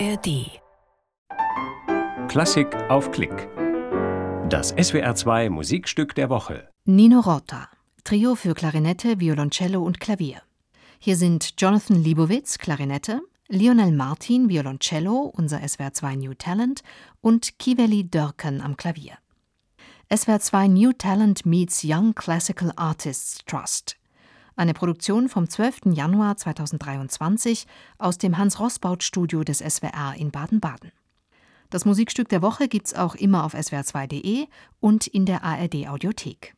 ARD. Klassik auf Klick. Das SWR2 Musikstück der Woche. Nino Rota, Trio für Klarinette, Violoncello und Klavier. Hier sind Jonathan Libowitz, Klarinette, Lionel Martin, Violoncello, unser SWR2 New Talent und Kiveli Dörken am Klavier. SWR2 New Talent meets Young Classical Artists Trust. Eine Produktion vom 12. Januar 2023 aus dem Hans-Rossbaut-Studio des SWR in Baden-Baden. Das Musikstück der Woche gibt's auch immer auf swr2.de und in der ARD-Audiothek.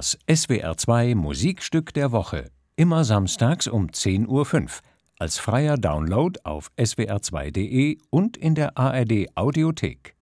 Das SWR2 Musikstück der Woche. Immer samstags um 10.05 Uhr. Als freier Download auf swr2.de und in der ARD Audiothek.